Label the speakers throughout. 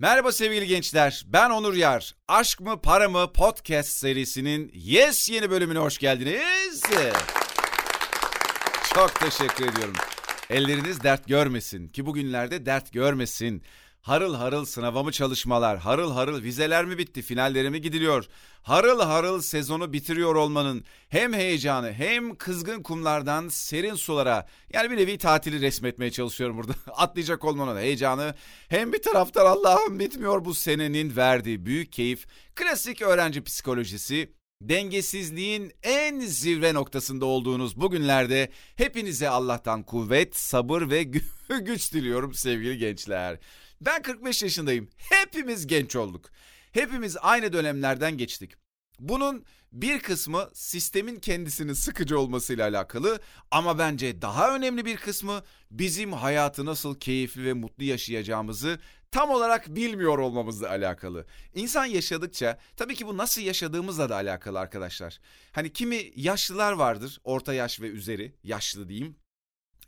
Speaker 1: Merhaba sevgili gençler. Ben Onur Yar. Aşk mı para mı podcast serisinin yes yeni bölümüne hoş geldiniz. Çok teşekkür ediyorum. Elleriniz dert görmesin ki bugünlerde dert görmesin. Harıl harıl sınava mı çalışmalar, harıl harıl vizeler mi bitti, finallere mi gidiliyor? Harıl harıl sezonu bitiriyor olmanın hem heyecanı hem kızgın kumlardan serin sulara yani bir nevi tatili resmetmeye çalışıyorum burada. Atlayacak olmanın heyecanı hem bir taraftan Allah'ım bitmiyor bu senenin verdiği büyük keyif, klasik öğrenci psikolojisi, dengesizliğin en zirve noktasında olduğunuz bu günlerde hepinize Allah'tan kuvvet, sabır ve güç diliyorum sevgili gençler. Ben 45 yaşındayım. Hepimiz genç olduk. Hepimiz aynı dönemlerden geçtik. Bunun bir kısmı sistemin kendisinin sıkıcı olmasıyla alakalı ama bence daha önemli bir kısmı bizim hayatı nasıl keyifli ve mutlu yaşayacağımızı tam olarak bilmiyor olmamızla alakalı. İnsan yaşadıkça tabii ki bu nasıl yaşadığımızla da alakalı arkadaşlar. Hani kimi yaşlılar vardır orta yaş ve üzeri yaşlı diyeyim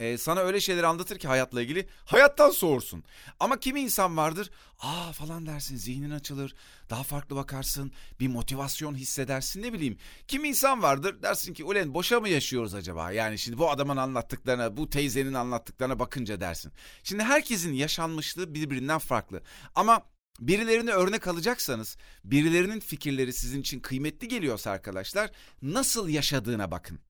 Speaker 1: e, sana öyle şeyler anlatır ki hayatla ilgili hayattan soğursun. Ama kimi insan vardır aa falan dersin zihnin açılır daha farklı bakarsın bir motivasyon hissedersin ne bileyim. Kimi insan vardır dersin ki ulen boşa mı yaşıyoruz acaba yani şimdi bu adamın anlattıklarına bu teyzenin anlattıklarına bakınca dersin. Şimdi herkesin yaşanmışlığı birbirinden farklı ama Birilerini örnek alacaksanız, birilerinin fikirleri sizin için kıymetli geliyorsa arkadaşlar, nasıl yaşadığına bakın.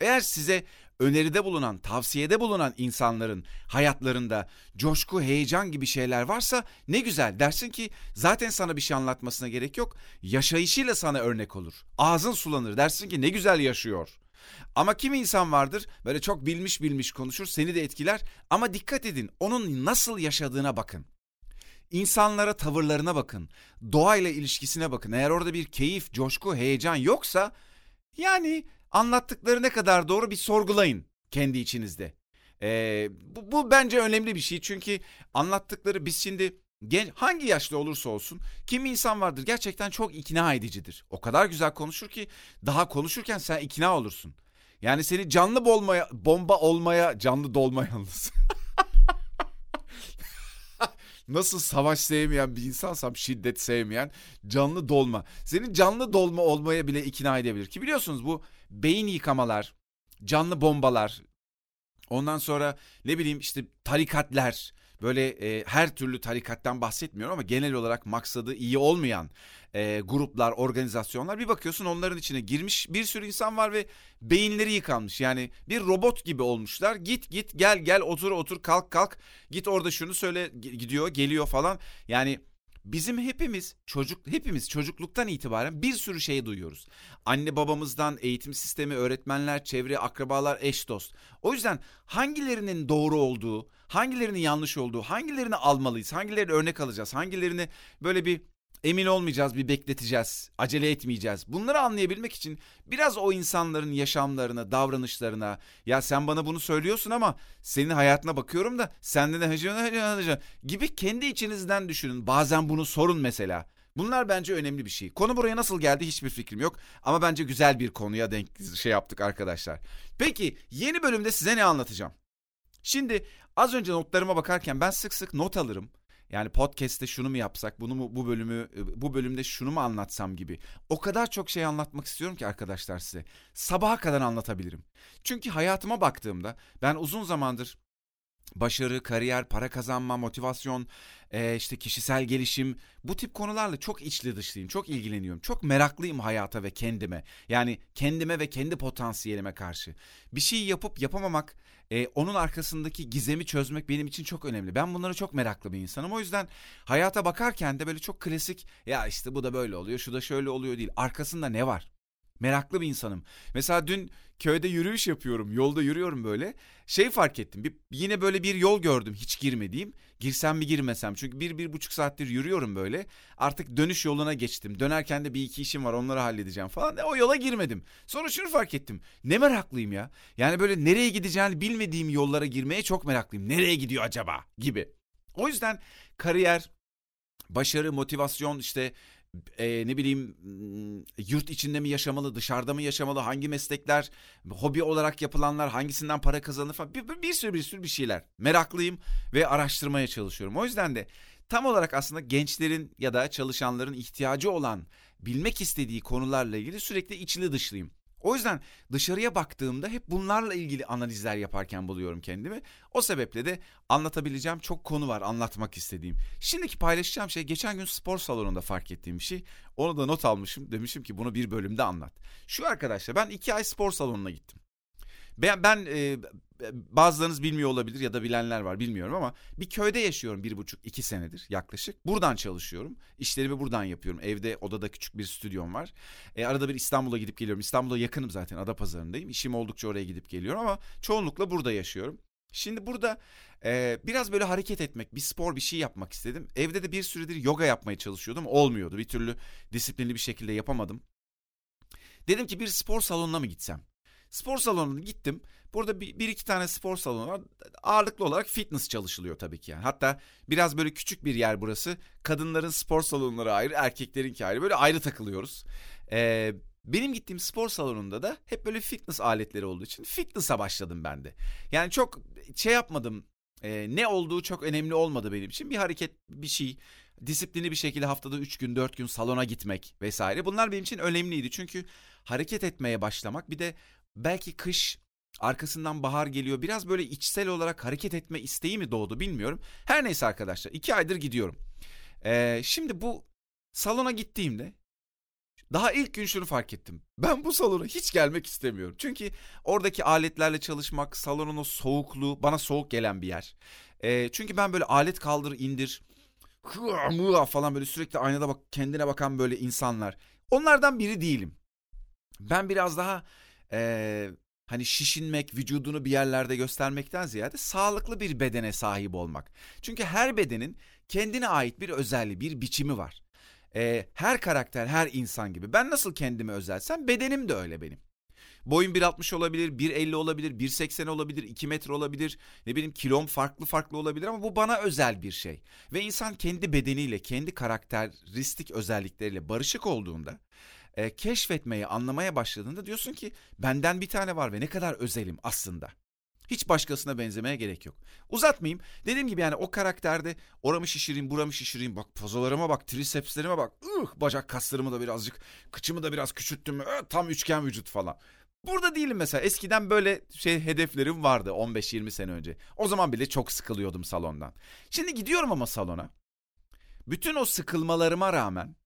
Speaker 1: Eğer size öneride bulunan, tavsiyede bulunan insanların hayatlarında coşku, heyecan gibi şeyler varsa ne güzel dersin ki zaten sana bir şey anlatmasına gerek yok. Yaşayışıyla sana örnek olur. Ağzın sulanır dersin ki ne güzel yaşıyor. Ama kim insan vardır böyle çok bilmiş bilmiş konuşur seni de etkiler ama dikkat edin onun nasıl yaşadığına bakın. İnsanlara tavırlarına bakın. Doğayla ilişkisine bakın. Eğer orada bir keyif, coşku, heyecan yoksa yani anlattıkları ne kadar doğru bir sorgulayın kendi içinizde. Ee, bu, bu bence önemli bir şey çünkü anlattıkları biz şimdi genç, hangi yaşta olursa olsun kimi insan vardır gerçekten çok ikna edicidir. O kadar güzel konuşur ki daha konuşurken sen ikna olursun. Yani seni canlı bomba olmaya, canlı dolma yalnız. Nasıl savaş sevmeyen bir insansam şiddet sevmeyen canlı dolma. Senin canlı dolma olmaya bile ikna edebilir. Ki biliyorsunuz bu beyin yıkamalar, canlı bombalar, ondan sonra ne bileyim işte tarikatlar, böyle e, her türlü tarikattan bahsetmiyorum ama genel olarak maksadı iyi olmayan e, gruplar, organizasyonlar bir bakıyorsun onların içine girmiş bir sürü insan var ve beyinleri yıkanmış. Yani bir robot gibi olmuşlar. Git git gel gel otur otur kalk kalk git orada şunu söyle gidiyor geliyor falan. Yani Bizim hepimiz çocuk hepimiz çocukluktan itibaren bir sürü şey duyuyoruz. Anne babamızdan, eğitim sistemi, öğretmenler, çevre, akrabalar, eş dost. O yüzden hangilerinin doğru olduğu, hangilerinin yanlış olduğu, hangilerini almalıyız, hangilerini örnek alacağız, hangilerini böyle bir emin olmayacağız, bir bekleteceğiz, acele etmeyeceğiz. Bunları anlayabilmek için biraz o insanların yaşamlarına, davranışlarına, ya sen bana bunu söylüyorsun ama senin hayatına bakıyorum da sende ne hacı gibi kendi içinizden düşünün. Bazen bunu sorun mesela. Bunlar bence önemli bir şey. Konu buraya nasıl geldi hiçbir fikrim yok ama bence güzel bir konuya denk şey yaptık arkadaşlar. Peki yeni bölümde size ne anlatacağım? Şimdi az önce notlarıma bakarken ben sık sık not alırım. Yani podcast'te şunu mu yapsak, bunu mu bu bölümü bu bölümde şunu mu anlatsam gibi. O kadar çok şey anlatmak istiyorum ki arkadaşlar size. Sabaha kadar anlatabilirim. Çünkü hayatıma baktığımda ben uzun zamandır başarı, kariyer, para kazanma, motivasyon, e, işte kişisel gelişim bu tip konularla çok içli dışlıyım, çok ilgileniyorum. Çok meraklıyım hayata ve kendime. Yani kendime ve kendi potansiyelime karşı. Bir şey yapıp yapamamak, e, onun arkasındaki gizemi çözmek benim için çok önemli. Ben bunlara çok meraklı bir insanım. O yüzden hayata bakarken de böyle çok klasik ya işte bu da böyle oluyor, şu da şöyle oluyor değil. Arkasında ne var? Meraklı bir insanım. Mesela dün köyde yürüyüş yapıyorum. Yolda yürüyorum böyle. Şey fark ettim. Bir, yine böyle bir yol gördüm hiç girmediğim. Girsem mi girmesem. Çünkü bir, bir buçuk saattir yürüyorum böyle. Artık dönüş yoluna geçtim. Dönerken de bir iki işim var onları halledeceğim falan. E, o yola girmedim. Sonra şunu fark ettim. Ne meraklıyım ya. Yani böyle nereye gideceğini bilmediğim yollara girmeye çok meraklıyım. Nereye gidiyor acaba gibi. O yüzden kariyer, başarı, motivasyon işte e, ne bileyim yurt içinde mi yaşamalı, dışarıda mı yaşamalı, hangi meslekler, hobi olarak yapılanlar, hangisinden para kazanır falan bir, bir sürü bir sürü bir şeyler. Meraklıyım ve araştırmaya çalışıyorum. O yüzden de tam olarak aslında gençlerin ya da çalışanların ihtiyacı olan bilmek istediği konularla ilgili sürekli içli dışlıyım. O yüzden dışarıya baktığımda hep bunlarla ilgili analizler yaparken buluyorum kendimi. O sebeple de anlatabileceğim çok konu var anlatmak istediğim. Şimdiki paylaşacağım şey geçen gün spor salonunda fark ettiğim bir şey. Onu da not almışım. Demişim ki bunu bir bölümde anlat. Şu arkadaşlar ben iki ay spor salonuna gittim. Ben, ben e, bazılarınız bilmiyor olabilir ya da bilenler var bilmiyorum ama bir köyde yaşıyorum bir buçuk iki senedir yaklaşık. Buradan çalışıyorum. İşlerimi buradan yapıyorum. Evde odada küçük bir stüdyom var. E, arada bir İstanbul'a gidip geliyorum. İstanbul'a yakınım zaten Adapazarı'ndayım. İşim oldukça oraya gidip geliyorum ama çoğunlukla burada yaşıyorum. Şimdi burada e, biraz böyle hareket etmek, bir spor bir şey yapmak istedim. Evde de bir süredir yoga yapmaya çalışıyordum. Olmuyordu. Bir türlü disiplinli bir şekilde yapamadım. Dedim ki bir spor salonuna mı gitsem? Spor salonuna gittim. Burada bir, bir iki tane spor salonu var. Ağırlıklı olarak fitness çalışılıyor tabii ki yani. Hatta biraz böyle küçük bir yer burası. Kadınların spor salonları ayrı, erkeklerinki ayrı. Böyle ayrı takılıyoruz. Ee, benim gittiğim spor salonunda da hep böyle fitness aletleri olduğu için fitness'a başladım ben de. Yani çok şey yapmadım. E, ne olduğu çok önemli olmadı benim için. Bir hareket, bir şey, disiplini bir şekilde haftada 3 gün 4 gün salona gitmek vesaire. Bunlar benim için önemliydi. Çünkü hareket etmeye başlamak bir de belki kış arkasından bahar geliyor. Biraz böyle içsel olarak hareket etme isteği mi doğdu bilmiyorum. Her neyse arkadaşlar iki aydır gidiyorum. Ee, şimdi bu salona gittiğimde daha ilk gün şunu fark ettim. Ben bu salona hiç gelmek istemiyorum. Çünkü oradaki aletlerle çalışmak, salonun o soğukluğu bana soğuk gelen bir yer. Ee, çünkü ben böyle alet kaldır indir falan böyle sürekli aynada bak kendine bakan böyle insanlar. Onlardan biri değilim. Ben biraz daha e, hani şişinmek, vücudunu bir yerlerde göstermekten ziyade sağlıklı bir bedene sahip olmak. Çünkü her bedenin kendine ait bir özelliği, bir biçimi var. Ee, her karakter, her insan gibi. Ben nasıl kendimi özelsem bedenim de öyle benim. Boyum 1.60 olabilir, 1.50 olabilir, 1.80 olabilir, 2 metre olabilir. Ne bileyim kilom farklı farklı olabilir ama bu bana özel bir şey. Ve insan kendi bedeniyle, kendi karakteristik özellikleriyle barışık olduğunda e, keşfetmeye, anlamaya başladığında diyorsun ki benden bir tane var ve ne kadar özelim aslında. Hiç başkasına benzemeye gerek yok. Uzatmayayım. Dediğim gibi yani o karakterde oramı şişireyim, buramı şişireyim. Bak pozolarıma bak, trisepslerime bak. Uh, bacak kaslarımı da birazcık, kıçımı da biraz küçülttüm. Uh, tam üçgen vücut falan. Burada değilim mesela. Eskiden böyle şey hedeflerim vardı 15-20 sene önce. O zaman bile çok sıkılıyordum salondan. Şimdi gidiyorum ama salona. Bütün o sıkılmalarıma rağmen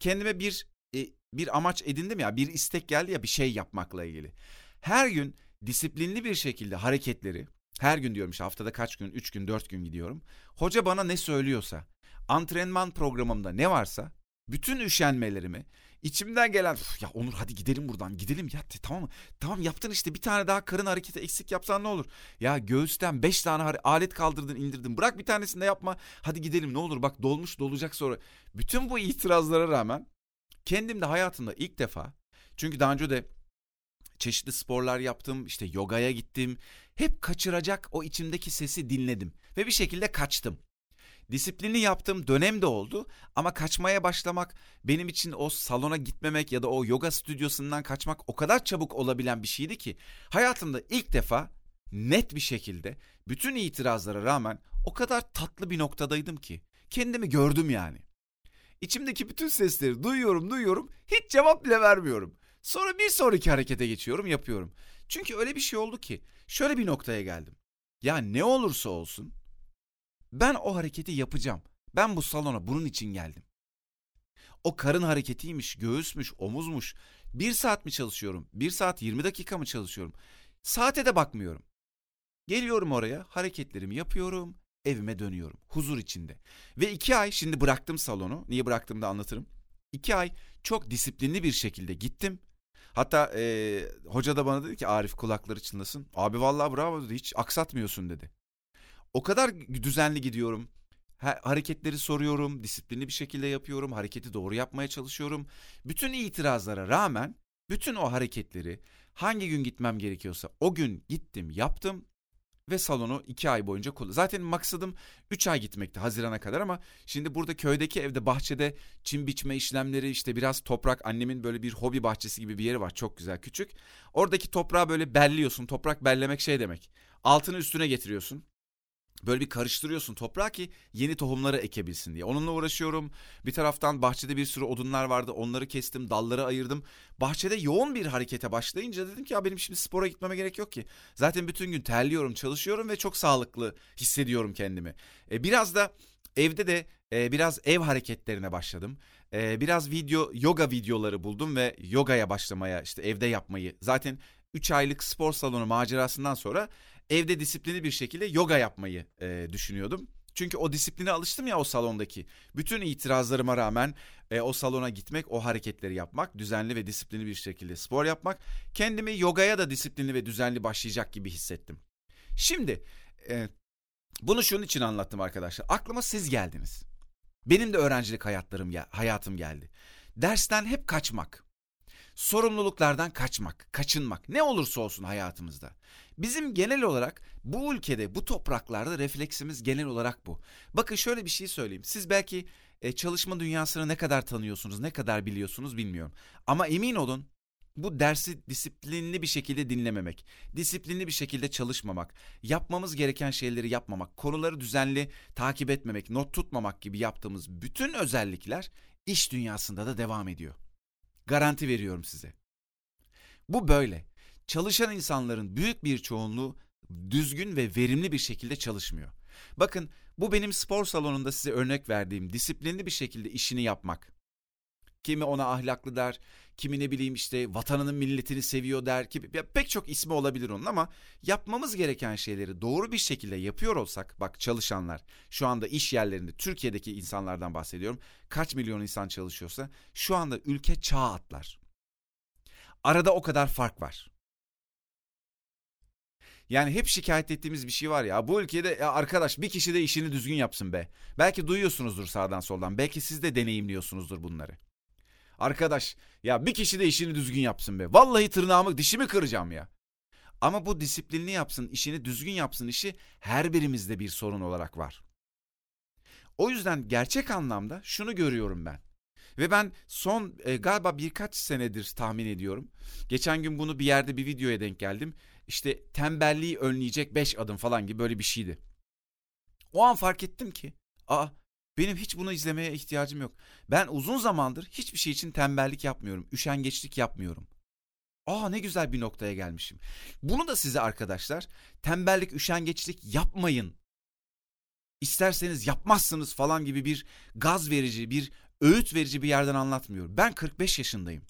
Speaker 1: kendime bir e, bir amaç edindim ya, bir istek geldi ya bir şey yapmakla ilgili. Her gün disiplinli bir şekilde hareketleri, her gün diyorum işte haftada kaç gün, üç gün, dört gün gidiyorum. Hoca bana ne söylüyorsa, antrenman programımda ne varsa bütün üşenmelerimi, içimden gelen ya Onur hadi gidelim buradan gidelim ya tamam? Tamam yaptın işte bir tane daha karın hareketi eksik yapsan ne olur? Ya göğüsten beş tane alet kaldırdın indirdin bırak bir tanesini de yapma hadi gidelim ne olur bak dolmuş dolacak sonra. Bütün bu itirazlara rağmen Kendim de hayatımda ilk defa çünkü daha önce de çeşitli sporlar yaptım, işte yogaya gittim. Hep kaçıracak o içimdeki sesi dinledim ve bir şekilde kaçtım. Disiplini yaptığım dönem de oldu ama kaçmaya başlamak benim için o salona gitmemek ya da o yoga stüdyosundan kaçmak o kadar çabuk olabilen bir şeydi ki hayatımda ilk defa net bir şekilde bütün itirazlara rağmen o kadar tatlı bir noktadaydım ki kendimi gördüm yani. İçimdeki bütün sesleri duyuyorum duyuyorum hiç cevap bile vermiyorum. Sonra bir sonraki harekete geçiyorum yapıyorum. Çünkü öyle bir şey oldu ki şöyle bir noktaya geldim. Ya ne olursa olsun ben o hareketi yapacağım. Ben bu salona bunun için geldim. O karın hareketiymiş, göğüsmüş, omuzmuş. Bir saat mi çalışıyorum? Bir saat yirmi dakika mı çalışıyorum? Saate de bakmıyorum. Geliyorum oraya, hareketlerimi yapıyorum evime dönüyorum. Huzur içinde. Ve iki ay şimdi bıraktım salonu. Niye bıraktım da anlatırım. İki ay çok disiplinli bir şekilde gittim. Hatta e, hoca da bana dedi ki Arif kulakları çınlasın. Abi vallahi bravo dedi hiç aksatmıyorsun dedi. O kadar düzenli gidiyorum. Ha, hareketleri soruyorum, disiplinli bir şekilde yapıyorum, hareketi doğru yapmaya çalışıyorum. Bütün itirazlara rağmen bütün o hareketleri hangi gün gitmem gerekiyorsa o gün gittim, yaptım ve salonu iki ay boyunca kullan. Zaten maksadım üç ay gitmekti Haziran'a kadar ama şimdi burada köydeki evde bahçede çim biçme işlemleri işte biraz toprak annemin böyle bir hobi bahçesi gibi bir yeri var çok güzel küçük. Oradaki toprağı böyle belliyorsun toprak bellemek şey demek altını üstüne getiriyorsun. Böyle bir karıştırıyorsun toprağı ki yeni tohumları ekebilsin diye. Onunla uğraşıyorum. Bir taraftan bahçede bir sürü odunlar vardı. Onları kestim, dalları ayırdım. Bahçede yoğun bir harekete başlayınca dedim ki ya benim şimdi spora gitmeme gerek yok ki. Zaten bütün gün terliyorum, çalışıyorum ve çok sağlıklı hissediyorum kendimi. E, biraz da evde de e, biraz ev hareketlerine başladım. E, biraz video, yoga videoları buldum ve yogaya başlamaya, işte evde yapmayı. Zaten 3 aylık spor salonu macerasından sonra evde disiplinli bir şekilde yoga yapmayı e, düşünüyordum. Çünkü o disipline alıştım ya o salondaki. Bütün itirazlarıma rağmen e, o salona gitmek, o hareketleri yapmak, düzenli ve disiplinli bir şekilde spor yapmak, kendimi yogaya da disiplinli ve düzenli başlayacak gibi hissettim. Şimdi e, bunu şunun için anlattım arkadaşlar. Aklıma siz geldiniz. Benim de öğrencilik hayatlarım hayatım geldi. Dersten hep kaçmak. Sorumluluklardan kaçmak, kaçınmak ne olursa olsun hayatımızda. Bizim genel olarak bu ülkede, bu topraklarda refleksimiz genel olarak bu. Bakın şöyle bir şey söyleyeyim. Siz belki e, çalışma dünyasını ne kadar tanıyorsunuz, ne kadar biliyorsunuz bilmiyorum. Ama emin olun bu dersi disiplinli bir şekilde dinlememek, disiplinli bir şekilde çalışmamak, yapmamız gereken şeyleri yapmamak, konuları düzenli takip etmemek, not tutmamak gibi yaptığımız bütün özellikler iş dünyasında da devam ediyor. Garanti veriyorum size. Bu böyle. Çalışan insanların büyük bir çoğunluğu düzgün ve verimli bir şekilde çalışmıyor. Bakın bu benim spor salonunda size örnek verdiğim disiplinli bir şekilde işini yapmak. Kimi ona ahlaklı der, kimi ne bileyim işte vatanının milletini seviyor der ki pek çok ismi olabilir onun ama yapmamız gereken şeyleri doğru bir şekilde yapıyor olsak bak çalışanlar şu anda iş yerlerinde Türkiye'deki insanlardan bahsediyorum kaç milyon insan çalışıyorsa şu anda ülke çağ atlar. Arada o kadar fark var. Yani hep şikayet ettiğimiz bir şey var ya bu ülkede ya arkadaş bir kişi de işini düzgün yapsın be. Belki duyuyorsunuzdur sağdan soldan belki siz de deneyimliyorsunuzdur bunları. Arkadaş ya bir kişi de işini düzgün yapsın be. Vallahi tırnağımı dişimi kıracağım ya. Ama bu disiplinli yapsın, işini düzgün yapsın işi her birimizde bir sorun olarak var. O yüzden gerçek anlamda şunu görüyorum ben. Ve ben son e, galiba birkaç senedir tahmin ediyorum. Geçen gün bunu bir yerde bir videoya denk geldim. İşte tembelliği önleyecek 5 adım falan gibi böyle bir şeydi. O an fark ettim ki, aa benim hiç bunu izlemeye ihtiyacım yok. Ben uzun zamandır hiçbir şey için tembellik yapmıyorum. Üşengeçlik yapmıyorum. Aa ne güzel bir noktaya gelmişim. Bunu da size arkadaşlar tembellik, üşengeçlik yapmayın. İsterseniz yapmazsınız falan gibi bir gaz verici, bir öğüt verici bir yerden anlatmıyorum. Ben 45 yaşındayım.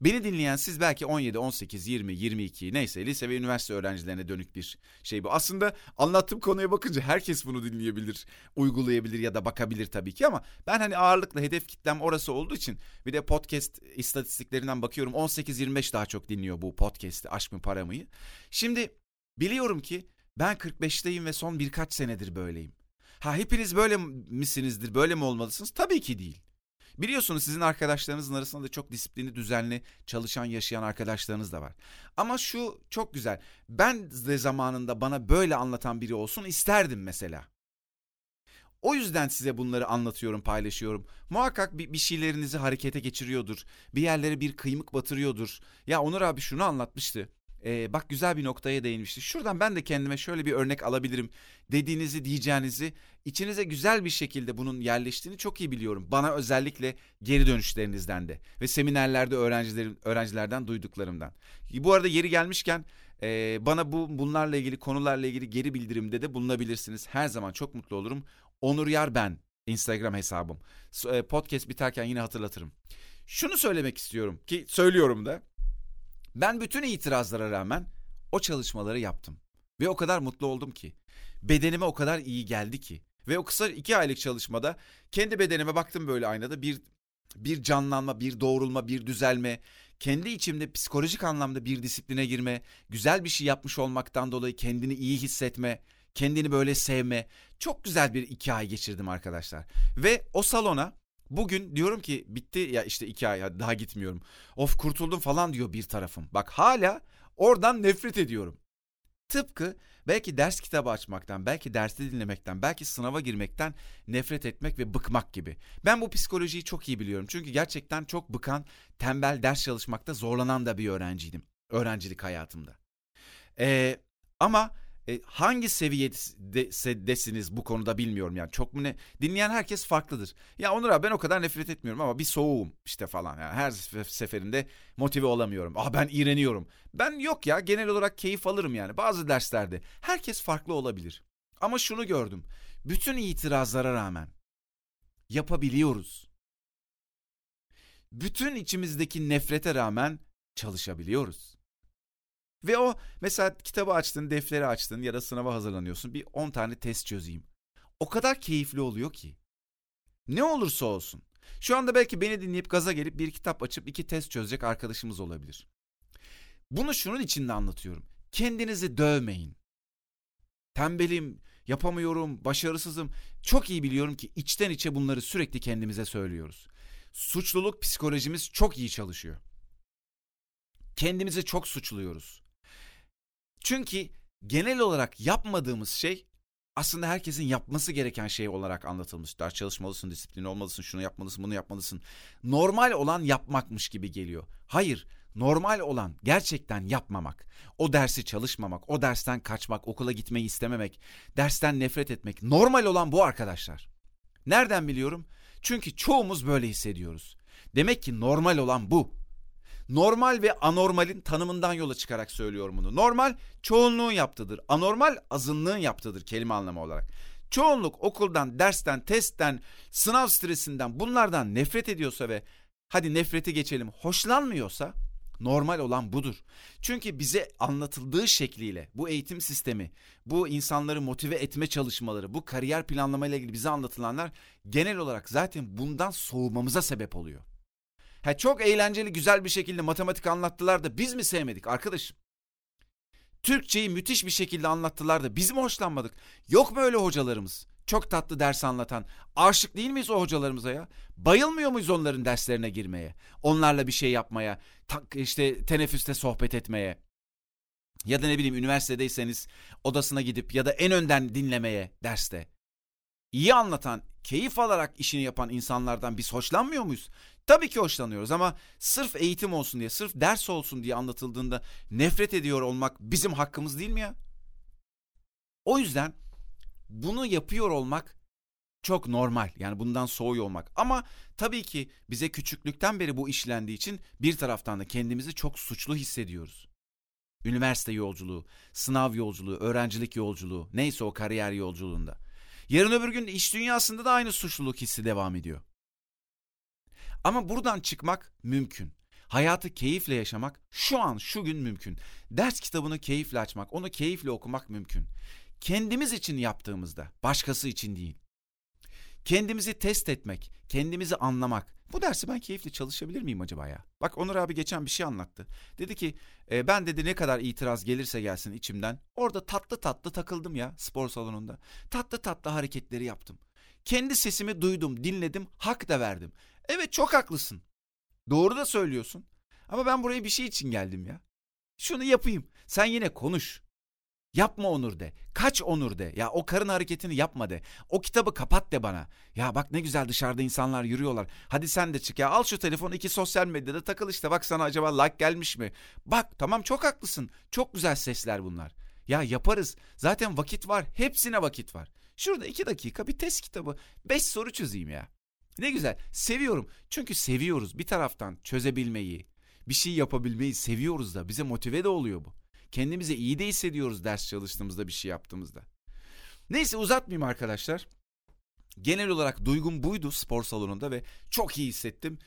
Speaker 1: Beni dinleyen siz belki 17, 18, 20, 22 neyse lise ve üniversite öğrencilerine dönük bir şey bu. Aslında anlattığım konuya bakınca herkes bunu dinleyebilir, uygulayabilir ya da bakabilir tabii ki ama ben hani ağırlıkla hedef kitlem orası olduğu için bir de podcast istatistiklerinden bakıyorum 18-25 daha çok dinliyor bu podcast'i Aşk mı Para mı'yı. Şimdi biliyorum ki ben 45'teyim ve son birkaç senedir böyleyim. Ha hepiniz böyle misinizdir, böyle mi olmalısınız? Tabii ki değil. Biliyorsunuz sizin arkadaşlarınızın arasında da çok disiplinli, düzenli çalışan, yaşayan arkadaşlarınız da var. Ama şu çok güzel. Ben de zamanında bana böyle anlatan biri olsun isterdim mesela. O yüzden size bunları anlatıyorum, paylaşıyorum. Muhakkak bir, bir şeylerinizi harekete geçiriyordur. Bir yerlere bir kıymık batırıyordur. Ya Onur abi şunu anlatmıştı e, bak güzel bir noktaya değinmişti. Şuradan ben de kendime şöyle bir örnek alabilirim dediğinizi diyeceğinizi içinize güzel bir şekilde bunun yerleştiğini çok iyi biliyorum. Bana özellikle geri dönüşlerinizden de ve seminerlerde öğrencilerim öğrencilerden duyduklarımdan. Bu arada yeri gelmişken e, bana bu bunlarla ilgili konularla ilgili geri bildirimde de bulunabilirsiniz. Her zaman çok mutlu olurum. Onur Yar ben Instagram hesabım. Podcast biterken yine hatırlatırım. Şunu söylemek istiyorum ki söylüyorum da. Ben bütün itirazlara rağmen o çalışmaları yaptım. Ve o kadar mutlu oldum ki. Bedenime o kadar iyi geldi ki. Ve o kısa iki aylık çalışmada kendi bedenime baktım böyle aynada bir bir canlanma, bir doğrulma, bir düzelme, kendi içimde psikolojik anlamda bir disipline girme, güzel bir şey yapmış olmaktan dolayı kendini iyi hissetme, kendini böyle sevme. Çok güzel bir iki ay geçirdim arkadaşlar. Ve o salona Bugün diyorum ki bitti ya işte iki ay daha gitmiyorum. Of kurtuldum falan diyor bir tarafım. Bak hala oradan nefret ediyorum. Tıpkı belki ders kitabı açmaktan, belki dersi dinlemekten, belki sınava girmekten nefret etmek ve bıkmak gibi. Ben bu psikolojiyi çok iyi biliyorum. Çünkü gerçekten çok bıkan, tembel ders çalışmakta zorlanan da bir öğrenciydim. Öğrencilik hayatımda. Ee, ama E, hangi seviyedesiniz bu konuda bilmiyorum yani. Çok mu ne? Dinleyen herkes farklıdır. Ya Onur abi ben o kadar nefret etmiyorum ama bir soğuğum işte falan. Yani her seferinde motive olamıyorum. Ah ben iğreniyorum. Ben yok ya genel olarak keyif alırım yani bazı derslerde. Herkes farklı olabilir. Ama şunu gördüm. Bütün itirazlara rağmen yapabiliyoruz. Bütün içimizdeki nefrete rağmen çalışabiliyoruz. Ve o mesela kitabı açtın, defteri açtın ya da sınava hazırlanıyorsun. Bir 10 tane test çözeyim. O kadar keyifli oluyor ki. Ne olursa olsun. Şu anda belki beni dinleyip gaza gelip bir kitap açıp iki test çözecek arkadaşımız olabilir. Bunu şunun içinde anlatıyorum. Kendinizi dövmeyin. Tembelim, yapamıyorum, başarısızım. Çok iyi biliyorum ki içten içe bunları sürekli kendimize söylüyoruz. Suçluluk psikolojimiz çok iyi çalışıyor. Kendimizi çok suçluyoruz. Çünkü genel olarak yapmadığımız şey aslında herkesin yapması gereken şey olarak anlatılmış. Ders çalışmalısın, disiplin olmalısın, şunu yapmalısın, bunu yapmalısın. Normal olan yapmakmış gibi geliyor. Hayır, normal olan gerçekten yapmamak. O dersi çalışmamak, o dersten kaçmak, okula gitmeyi istememek, dersten nefret etmek. Normal olan bu arkadaşlar. Nereden biliyorum? Çünkü çoğumuz böyle hissediyoruz. Demek ki normal olan bu. Normal ve anormalin tanımından yola çıkarak söylüyorum bunu. Normal çoğunluğun yaptığıdır. Anormal azınlığın yaptığıdır kelime anlamı olarak. Çoğunluk okuldan, dersten, testten, sınav stresinden bunlardan nefret ediyorsa ve hadi nefreti geçelim hoşlanmıyorsa normal olan budur. Çünkü bize anlatıldığı şekliyle bu eğitim sistemi, bu insanları motive etme çalışmaları, bu kariyer planlama ile ilgili bize anlatılanlar genel olarak zaten bundan soğumamıza sebep oluyor. Ha çok eğlenceli güzel bir şekilde matematik anlattılar da biz mi sevmedik arkadaşım? Türkçeyi müthiş bir şekilde anlattılar da biz mi hoşlanmadık? Yok mu öyle hocalarımız? Çok tatlı ders anlatan. Aşık değil miyiz o hocalarımıza ya? Bayılmıyor muyuz onların derslerine girmeye? Onlarla bir şey yapmaya, işte teneffüste sohbet etmeye? Ya da ne bileyim üniversitedeyseniz odasına gidip ya da en önden dinlemeye derste. İyi anlatan, keyif alarak işini yapan insanlardan biz hoşlanmıyor muyuz? Tabii ki hoşlanıyoruz ama sırf eğitim olsun diye, sırf ders olsun diye anlatıldığında nefret ediyor olmak bizim hakkımız değil mi ya? O yüzden bunu yapıyor olmak çok normal. Yani bundan soğuyor olmak. Ama tabii ki bize küçüklükten beri bu işlendiği için bir taraftan da kendimizi çok suçlu hissediyoruz. Üniversite yolculuğu, sınav yolculuğu, öğrencilik yolculuğu, neyse o kariyer yolculuğunda. Yarın öbür gün iş dünyasında da aynı suçluluk hissi devam ediyor. Ama buradan çıkmak mümkün. Hayatı keyifle yaşamak şu an şu gün mümkün. Ders kitabını keyifle açmak, onu keyifle okumak mümkün. Kendimiz için yaptığımızda, başkası için değil. Kendimizi test etmek, kendimizi anlamak. Bu dersi ben keyifle çalışabilir miyim acaba ya? Bak Onur abi geçen bir şey anlattı. Dedi ki e, ben dedi ne kadar itiraz gelirse gelsin içimden. Orada tatlı tatlı takıldım ya spor salonunda. Tatlı tatlı hareketleri yaptım. Kendi sesimi duydum, dinledim, hak da verdim. Evet çok haklısın. Doğru da söylüyorsun. Ama ben buraya bir şey için geldim ya. Şunu yapayım. Sen yine konuş. Yapma Onur de. Kaç Onur de. Ya o karın hareketini yapma de. O kitabı kapat de bana. Ya bak ne güzel dışarıda insanlar yürüyorlar. Hadi sen de çık ya. Al şu telefonu iki sosyal medyada takıl işte. Bak sana acaba like gelmiş mi? Bak tamam çok haklısın. Çok güzel sesler bunlar. Ya yaparız. Zaten vakit var. Hepsine vakit var. Şurada iki dakika bir test kitabı. Beş soru çözeyim ya. Ne güzel. Seviyorum. Çünkü seviyoruz bir taraftan çözebilmeyi, bir şey yapabilmeyi seviyoruz da bize motive de oluyor bu. Kendimize iyi de hissediyoruz ders çalıştığımızda bir şey yaptığımızda. Neyse uzatmayayım arkadaşlar. Genel olarak duygum buydu spor salonunda ve çok iyi hissettim.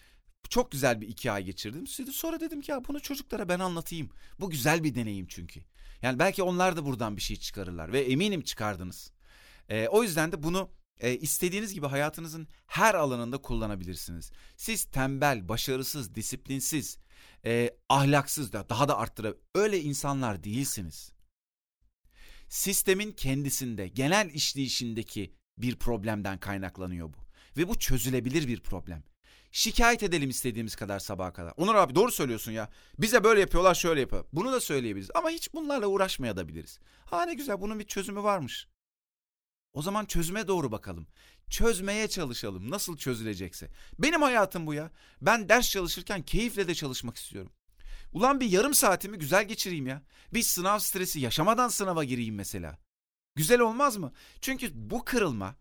Speaker 1: Çok güzel bir iki ay geçirdim. Sonra dedim ki ya bunu çocuklara ben anlatayım. Bu güzel bir deneyim çünkü. Yani belki onlar da buradan bir şey çıkarırlar ve eminim çıkardınız. Ee, o yüzden de bunu e, istediğiniz gibi hayatınızın her alanında kullanabilirsiniz. Siz tembel, başarısız, disiplinsiz, e, ahlaksız da daha da arttıra öyle insanlar değilsiniz. Sistemin kendisinde, genel işleyişindeki bir problemden kaynaklanıyor bu. Ve bu çözülebilir bir problem. Şikayet edelim istediğimiz kadar sabaha kadar. Onur abi doğru söylüyorsun ya. Bize böyle yapıyorlar şöyle yapıyor. Bunu da söyleyebiliriz ama hiç bunlarla uğraşmaya. Ha ne güzel bunun bir çözümü varmış. O zaman çözüme doğru bakalım. Çözmeye çalışalım nasıl çözülecekse. Benim hayatım bu ya. Ben ders çalışırken keyifle de çalışmak istiyorum. Ulan bir yarım saatimi güzel geçireyim ya. Bir sınav stresi yaşamadan sınava gireyim mesela. Güzel olmaz mı? Çünkü bu kırılma,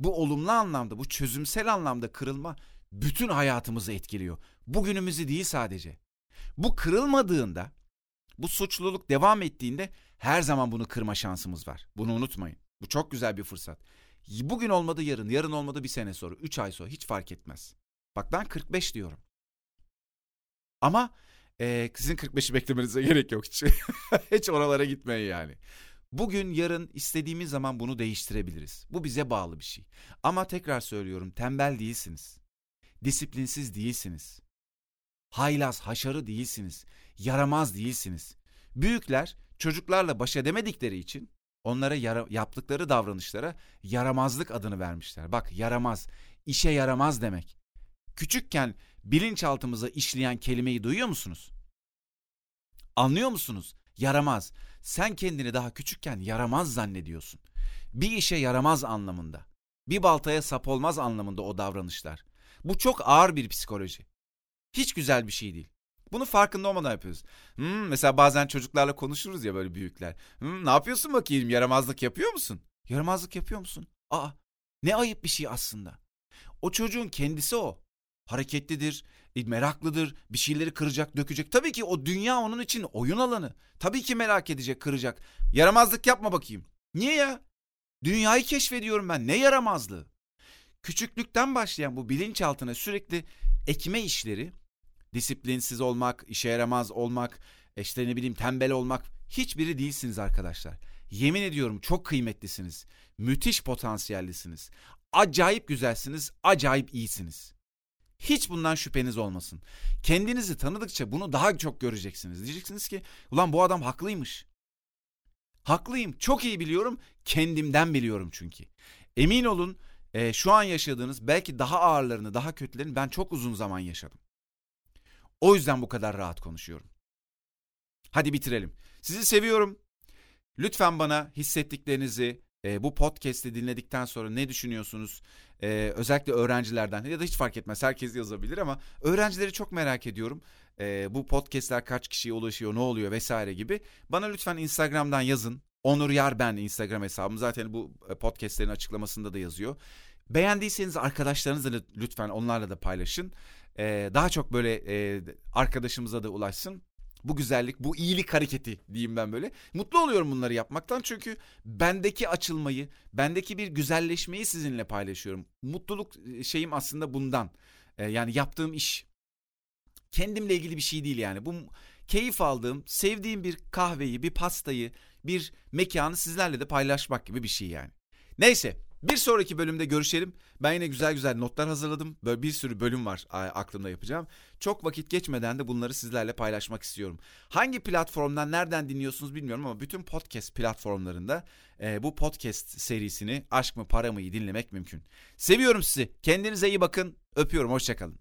Speaker 1: bu olumlu anlamda, bu çözümsel anlamda kırılma bütün hayatımızı etkiliyor. Bugünümüzü değil sadece. Bu kırılmadığında, bu suçluluk devam ettiğinde her zaman bunu kırma şansımız var. Bunu unutmayın. Bu çok güzel bir fırsat. Bugün olmadı yarın, yarın olmadı bir sene sonra, üç ay sonra hiç fark etmez. Bak ben 45 diyorum. Ama e, sizin 45'i beklemenize gerek yok hiç. hiç oralara gitmeyin yani. Bugün, yarın istediğimiz zaman bunu değiştirebiliriz. Bu bize bağlı bir şey. Ama tekrar söylüyorum tembel değilsiniz. Disiplinsiz değilsiniz. Haylaz, haşarı değilsiniz. Yaramaz değilsiniz. Büyükler çocuklarla baş edemedikleri için onlara yara, yaptıkları davranışlara yaramazlık adını vermişler. Bak yaramaz, işe yaramaz demek. Küçükken bilinçaltımıza işleyen kelimeyi duyuyor musunuz? Anlıyor musunuz? Yaramaz. Sen kendini daha küçükken yaramaz zannediyorsun. Bir işe yaramaz anlamında. Bir baltaya sap olmaz anlamında o davranışlar. Bu çok ağır bir psikoloji. Hiç güzel bir şey değil. Bunu farkında olmadan yapıyoruz. Hmm, mesela bazen çocuklarla konuşuruz ya böyle büyükler. Hmm, ne yapıyorsun bakayım yaramazlık yapıyor musun? Yaramazlık yapıyor musun? Aa ne ayıp bir şey aslında. O çocuğun kendisi o. Hareketlidir, e, meraklıdır, bir şeyleri kıracak, dökecek. Tabii ki o dünya onun için oyun alanı. Tabii ki merak edecek, kıracak. Yaramazlık yapma bakayım. Niye ya? Dünyayı keşfediyorum ben. Ne yaramazlığı? Küçüklükten başlayan bu bilinçaltına sürekli ekme işleri, disiplinsiz olmak, işe yaramaz olmak, işte ne bileyim tembel olmak hiçbiri değilsiniz arkadaşlar. Yemin ediyorum çok kıymetlisiniz. Müthiş potansiyellisiniz. Acayip güzelsiniz, acayip iyisiniz. Hiç bundan şüpheniz olmasın. Kendinizi tanıdıkça bunu daha çok göreceksiniz. Diyeceksiniz ki ulan bu adam haklıymış. Haklıyım çok iyi biliyorum kendimden biliyorum çünkü. Emin olun e, şu an yaşadığınız belki daha ağırlarını daha kötülerini ben çok uzun zaman yaşadım. O yüzden bu kadar rahat konuşuyorum. Hadi bitirelim. Sizi seviyorum. Lütfen bana hissettiklerinizi, e, bu podcast'i dinledikten sonra ne düşünüyorsunuz? E, özellikle öğrencilerden ya da hiç fark etmez herkes yazabilir ama öğrencileri çok merak ediyorum. E, bu podcast'ler kaç kişiye ulaşıyor, ne oluyor vesaire gibi. Bana lütfen Instagram'dan yazın. Onur Yar ben Instagram hesabım. Zaten bu e, podcastlerin açıklamasında da yazıyor. Beğendiyseniz arkadaşlarınızla lütfen onlarla da paylaşın. Ee, daha çok böyle e, arkadaşımıza da ulaşsın bu güzellik, bu iyilik hareketi diyeyim ben böyle. Mutlu oluyorum bunları yapmaktan çünkü bendeki açılmayı, bendeki bir güzelleşmeyi sizinle paylaşıyorum. Mutluluk e, şeyim aslında bundan. Ee, yani yaptığım iş kendimle ilgili bir şey değil yani. Bu keyif aldığım, sevdiğim bir kahveyi, bir pastayı, bir mekanı sizlerle de paylaşmak gibi bir şey yani. Neyse bir sonraki bölümde görüşelim. Ben yine güzel güzel notlar hazırladım. Böyle bir sürü bölüm var aklımda yapacağım. Çok vakit geçmeden de bunları sizlerle paylaşmak istiyorum. Hangi platformdan nereden dinliyorsunuz bilmiyorum ama bütün podcast platformlarında e, bu podcast serisini Aşk mı Para mı'yı dinlemek mümkün. Seviyorum sizi. Kendinize iyi bakın. Öpüyorum. Hoşçakalın.